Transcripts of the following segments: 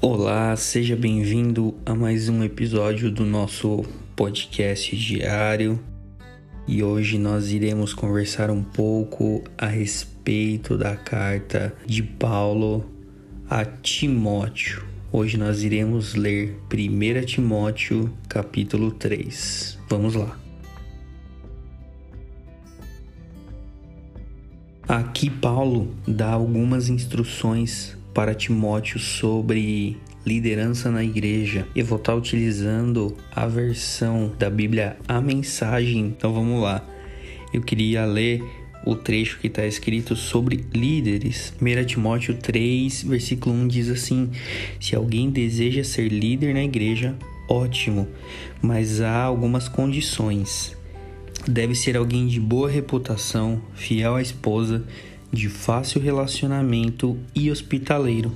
Olá, seja bem-vindo a mais um episódio do nosso podcast diário. E hoje nós iremos conversar um pouco a respeito da carta de Paulo a Timóteo. Hoje nós iremos ler 1 Timóteo, capítulo 3. Vamos lá. Aqui Paulo dá algumas instruções para Timóteo sobre liderança na igreja. Eu vou estar utilizando a versão da Bíblia A Mensagem. Então vamos lá. Eu queria ler o trecho que está escrito sobre líderes. 1 Timóteo 3, versículo 1 diz assim: Se alguém deseja ser líder na igreja, ótimo, mas há algumas condições. Deve ser alguém de boa reputação, fiel à esposa, de fácil relacionamento e hospitaleiro.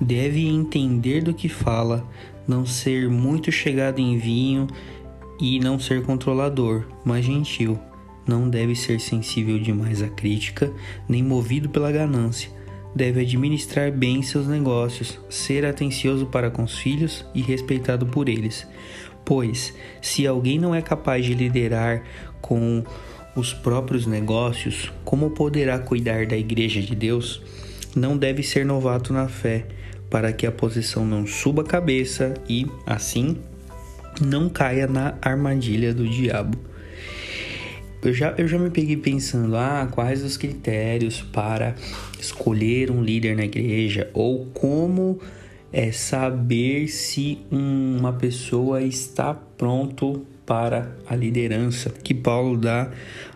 Deve entender do que fala, não ser muito chegado em vinho e não ser controlador, mas gentil. Não deve ser sensível demais à crítica, nem movido pela ganância. Deve administrar bem seus negócios, ser atencioso para com os filhos e respeitado por eles. Pois, se alguém não é capaz de liderar com os próprios negócios, como poderá cuidar da igreja de Deus? Não deve ser novato na fé, para que a posição não suba a cabeça e, assim, não caia na armadilha do diabo. Eu já, eu já me peguei pensando, ah, quais os critérios para escolher um líder na igreja ou como é saber se uma pessoa está pronto para a liderança, que Paulo dá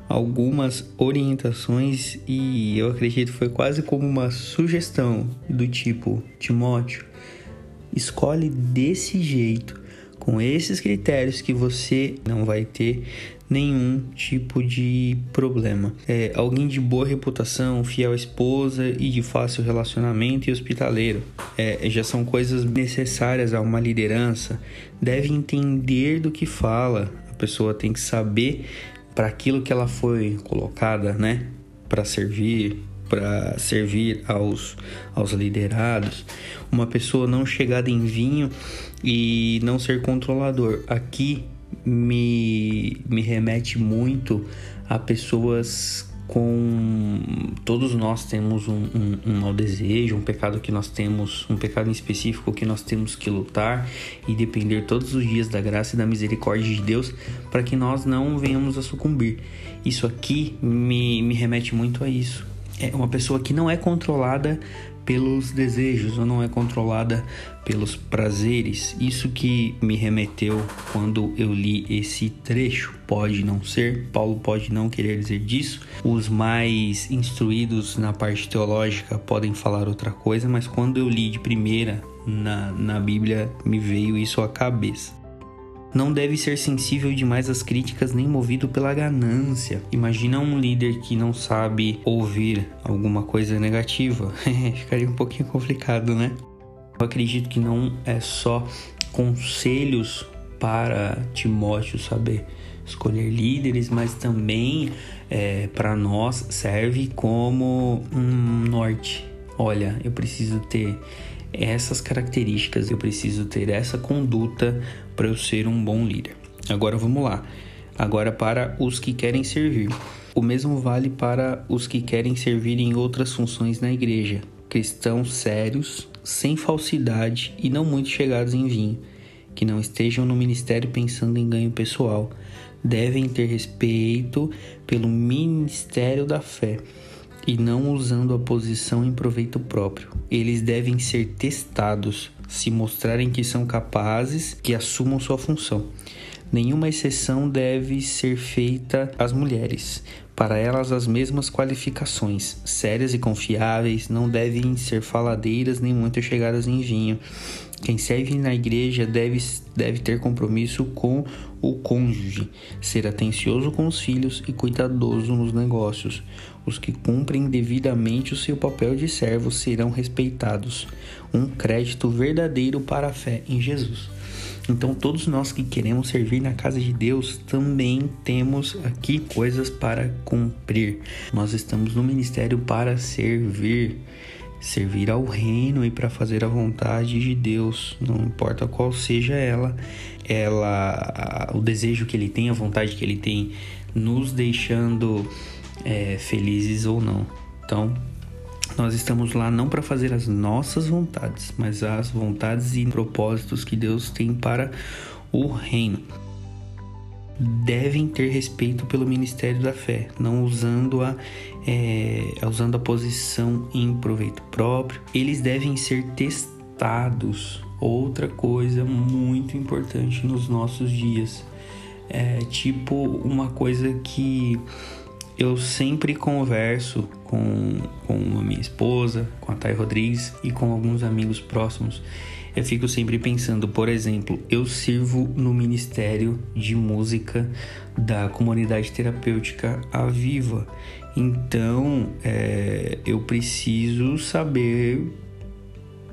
algumas orientações e eu acredito foi quase como uma sugestão do tipo Timóteo, escolhe desse jeito, com esses critérios que você não vai ter nenhum tipo de problema. É, alguém de boa reputação, fiel esposa e de fácil relacionamento e hospitaleiro. É, já são coisas necessárias a uma liderança. Deve entender do que fala. A pessoa tem que saber para aquilo que ela foi colocada, né? Para servir, para servir aos, aos liderados, uma pessoa não chegada em vinho e não ser controlador. Aqui me, me remete muito a pessoas com todos nós temos um, um, um mau desejo, um pecado que nós temos, um pecado em específico que nós temos que lutar e depender todos os dias da graça e da misericórdia de Deus para que nós não venhamos a sucumbir. Isso aqui me, me remete muito a isso. É uma pessoa que não é controlada pelos desejos ou não é controlada pelos prazeres. Isso que me remeteu quando eu li esse trecho. Pode não ser, Paulo pode não querer dizer disso. Os mais instruídos na parte teológica podem falar outra coisa, mas quando eu li de primeira na, na Bíblia, me veio isso à cabeça. Não deve ser sensível demais às críticas nem movido pela ganância. Imagina um líder que não sabe ouvir alguma coisa negativa. Ficaria um pouquinho complicado, né? Eu acredito que não é só conselhos para Timóteo saber escolher líderes, mas também é, para nós serve como um norte. Olha, eu preciso ter essas características, eu preciso ter essa conduta para eu ser um bom líder. Agora vamos lá. Agora para os que querem servir. O mesmo vale para os que querem servir em outras funções na igreja. Cristãos sérios, sem falsidade e não muito chegados em vinho, que não estejam no ministério pensando em ganho pessoal, devem ter respeito pelo ministério da fé e não usando a posição em proveito próprio. Eles devem ser testados, se mostrarem que são capazes, que assumam sua função. Nenhuma exceção deve ser feita às mulheres. Para elas, as mesmas qualificações, sérias e confiáveis, não devem ser faladeiras nem muito chegadas em vinho. Quem serve na igreja deve, deve ter compromisso com o cônjuge, ser atencioso com os filhos e cuidadoso nos negócios. Os que cumprem devidamente o seu papel de servo serão respeitados. Um crédito verdadeiro para a fé em Jesus. Então, todos nós que queremos servir na casa de Deus também temos aqui coisas para cumprir. Nós estamos no ministério para servir. servir ao reino e para fazer a vontade de Deus, não importa qual seja ela, ela o desejo que ele tem, a vontade que ele tem, nos deixando é, felizes ou não. Então, nós estamos lá não para fazer as nossas vontades, mas as vontades e propósitos que Deus tem para o reino devem ter respeito pelo ministério da fé, não usando a, é, usando a posição em proveito próprio. Eles devem ser testados. Outra coisa muito importante nos nossos dias. É tipo uma coisa que eu sempre converso com, com a minha esposa, com a Thay Rodrigues e com alguns amigos próximos. Eu fico sempre pensando, por exemplo, eu sirvo no Ministério de Música da Comunidade Terapêutica Aviva, então é, eu preciso saber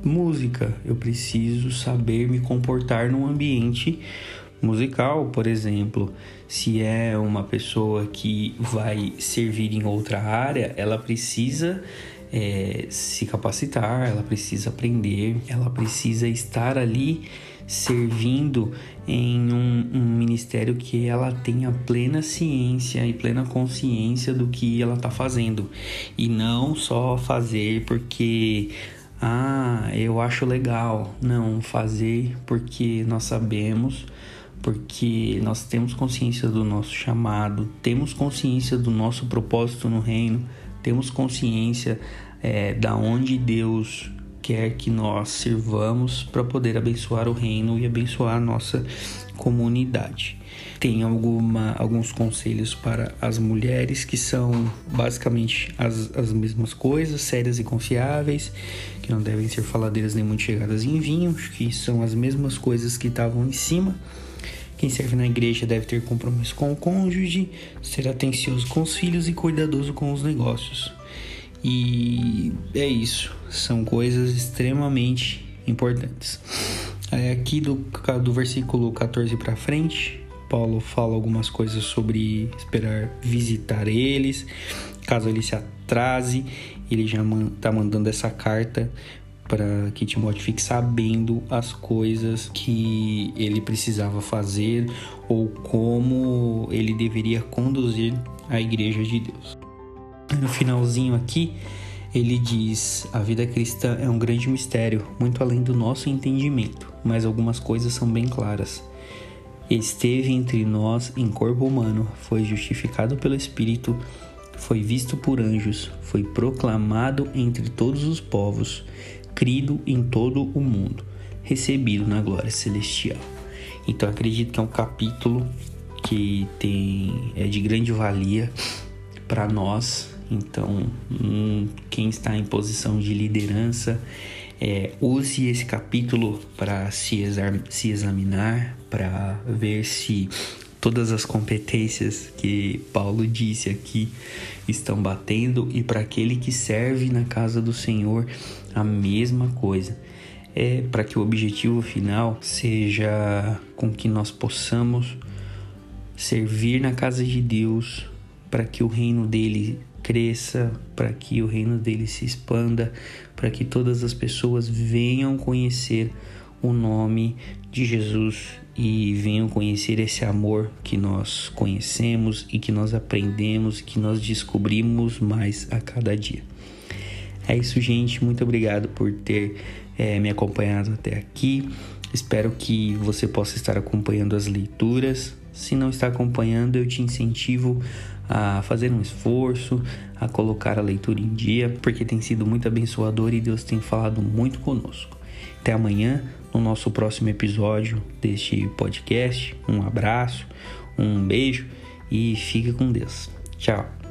música, eu preciso saber me comportar num ambiente musical, por exemplo. Se é uma pessoa que vai servir em outra área, ela precisa é, se capacitar, ela precisa aprender, ela precisa estar ali servindo em um, um, ministério que ela tenha plena ciência e plena consciência do que ela está fazendo e não só fazer porque ah eu acho legal não fazer porque nós sabemos porque nós temos consciência do nosso chamado temos consciência do nosso propósito no reino temos consciência é, da onde Deus quer que nós sirvamos para poder abençoar o reino e abençoar a nossa comunidade. Tem alguma, alguns conselhos para as mulheres que são basicamente as, as mesmas coisas, sérias e confiáveis, que não devem ser faladeiras nem muito chegadas em vinho, que são as mesmas coisas que estavam em cima. Quem serve na igreja deve ter compromisso com o cônjuge, ser atencioso com os filhos e cuidadoso com os negócios. E é isso, são coisas extremamente importantes. Aí aqui do, do versículo 14 para frente, Paulo fala algumas coisas sobre esperar visitar eles, caso ele se atrase, ele já está mandando essa carta para que Timóteo fique sabendo as coisas que ele precisava fazer ou como ele deveria conduzir a igreja de Deus. No finalzinho aqui, ele diz: A vida cristã é um grande mistério, muito além do nosso entendimento, mas algumas coisas são bem claras. Esteve entre nós em corpo humano, foi justificado pelo Espírito, foi visto por anjos, foi proclamado entre todos os povos crido em todo o mundo, recebido na glória celestial. Então acredito que é um capítulo que tem é de grande valia para nós. Então, hum, quem está em posição de liderança, é, use esse capítulo para se, se examinar, para ver se todas as competências que Paulo disse aqui estão batendo e para aquele que serve na casa do Senhor a mesma coisa. É para que o objetivo final seja com que nós possamos servir na casa de Deus, para que o reino dele cresça, para que o reino dele se expanda, para que todas as pessoas venham conhecer o nome de Jesus e venham conhecer esse amor que nós conhecemos e que nós aprendemos, que nós descobrimos mais a cada dia. É isso, gente. Muito obrigado por ter é, me acompanhado até aqui. Espero que você possa estar acompanhando as leituras. Se não está acompanhando, eu te incentivo a fazer um esforço, a colocar a leitura em dia, porque tem sido muito abençoador e Deus tem falado muito conosco. Até amanhã, no nosso próximo episódio deste podcast. Um abraço, um beijo e fique com Deus. Tchau.